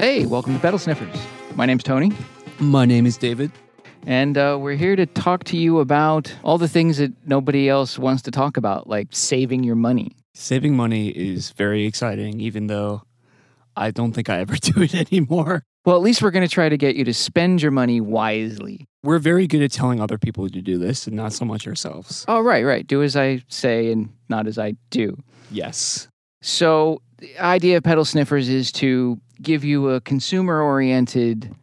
Hey, welcome to Pedal Sniffers. My name's Tony, My name is David. and uh, we're here to talk to you about all the things that nobody else wants to talk about, like saving your money. Saving money is very exciting, even though I don't think I ever do it anymore. Well, at least we're going to try to get you to spend your money wisely. We're very good at telling other people to do this and not so much ourselves. Oh, right, right. Do as I say and not as I do. Yes. So, the idea of Pedal Sniffers is to give you a consumer oriented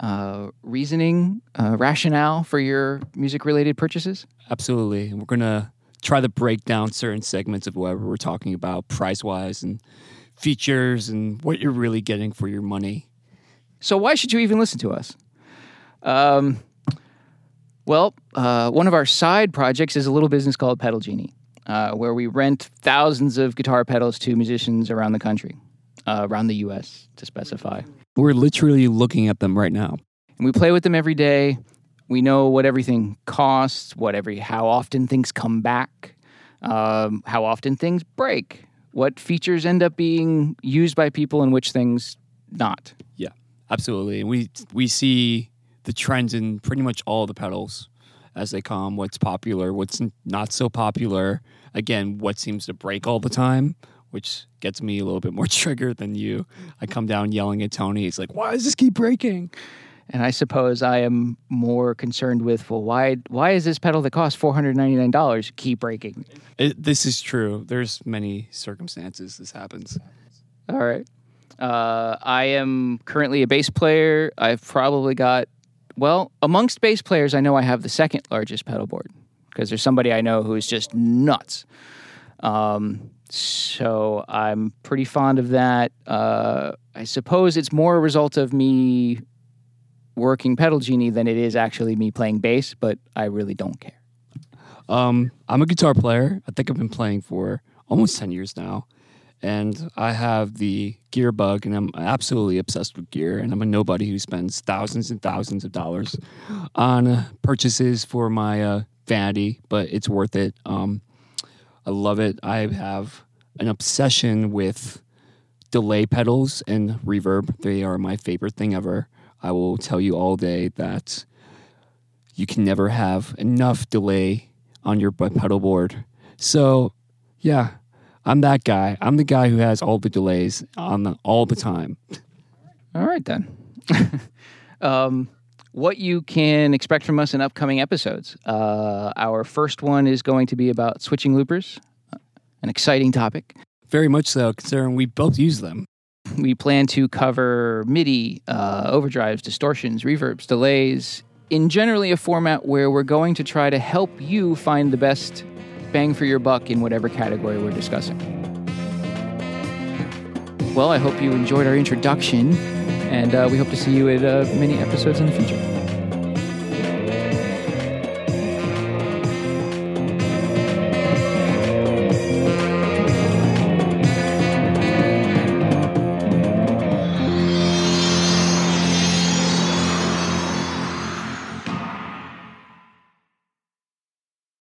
uh, reasoning, uh, rationale for your music related purchases. Absolutely. We're going to try to break down certain segments of whatever we're talking about, price wise and features and what you're really getting for your money. So why should you even listen to us? Um, well, uh, one of our side projects is a little business called Pedal Genie, uh, where we rent thousands of guitar pedals to musicians around the country, uh, around the U.S. to specify, We're literally looking at them right now. and we play with them every day. We know what everything costs, what every how often things come back, um, how often things break, what features end up being used by people, and which things not. Yeah, absolutely. And we we see the trends in pretty much all the pedals as they come. What's popular, what's not so popular. Again, what seems to break all the time, which gets me a little bit more triggered than you. I come down yelling at Tony. He's like, "Why does this keep breaking?" And I suppose I am more concerned with well, why why is this pedal that costs four hundred ninety nine dollars keep breaking? It, this is true. There's many circumstances this happens. All right, uh, I am currently a bass player. I've probably got well amongst bass players, I know I have the second largest pedal board because there's somebody I know who is just nuts. Um, so I'm pretty fond of that. Uh, I suppose it's more a result of me working pedal genie than it is actually me playing bass, but I really don't care. Um, I'm a guitar player. I think I've been playing for almost 10 years now. And I have the gear bug, and I'm absolutely obsessed with gear. And I'm a nobody who spends thousands and thousands of dollars on purchases for my uh, vanity, but it's worth it. Um, I love it. I have an obsession with delay pedals and reverb. They are my favorite thing ever. I will tell you all day that you can never have enough delay on your pedal board. So, yeah, I'm that guy. I'm the guy who has all the delays on the, all the time. All right, then. um, what you can expect from us in upcoming episodes. Uh, our first one is going to be about switching loopers, an exciting topic. Very much so, considering we both use them. We plan to cover MIDI, uh, overdrives, distortions, reverbs, delays, in generally a format where we're going to try to help you find the best bang for your buck in whatever category we're discussing. Well, I hope you enjoyed our introduction, and uh, we hope to see you at uh, many episodes in the future.